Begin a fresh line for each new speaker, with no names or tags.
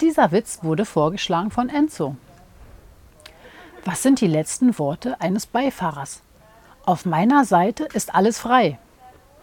Dieser Witz wurde vorgeschlagen von Enzo. Was sind die letzten Worte eines Beifahrers? Auf meiner Seite ist alles frei.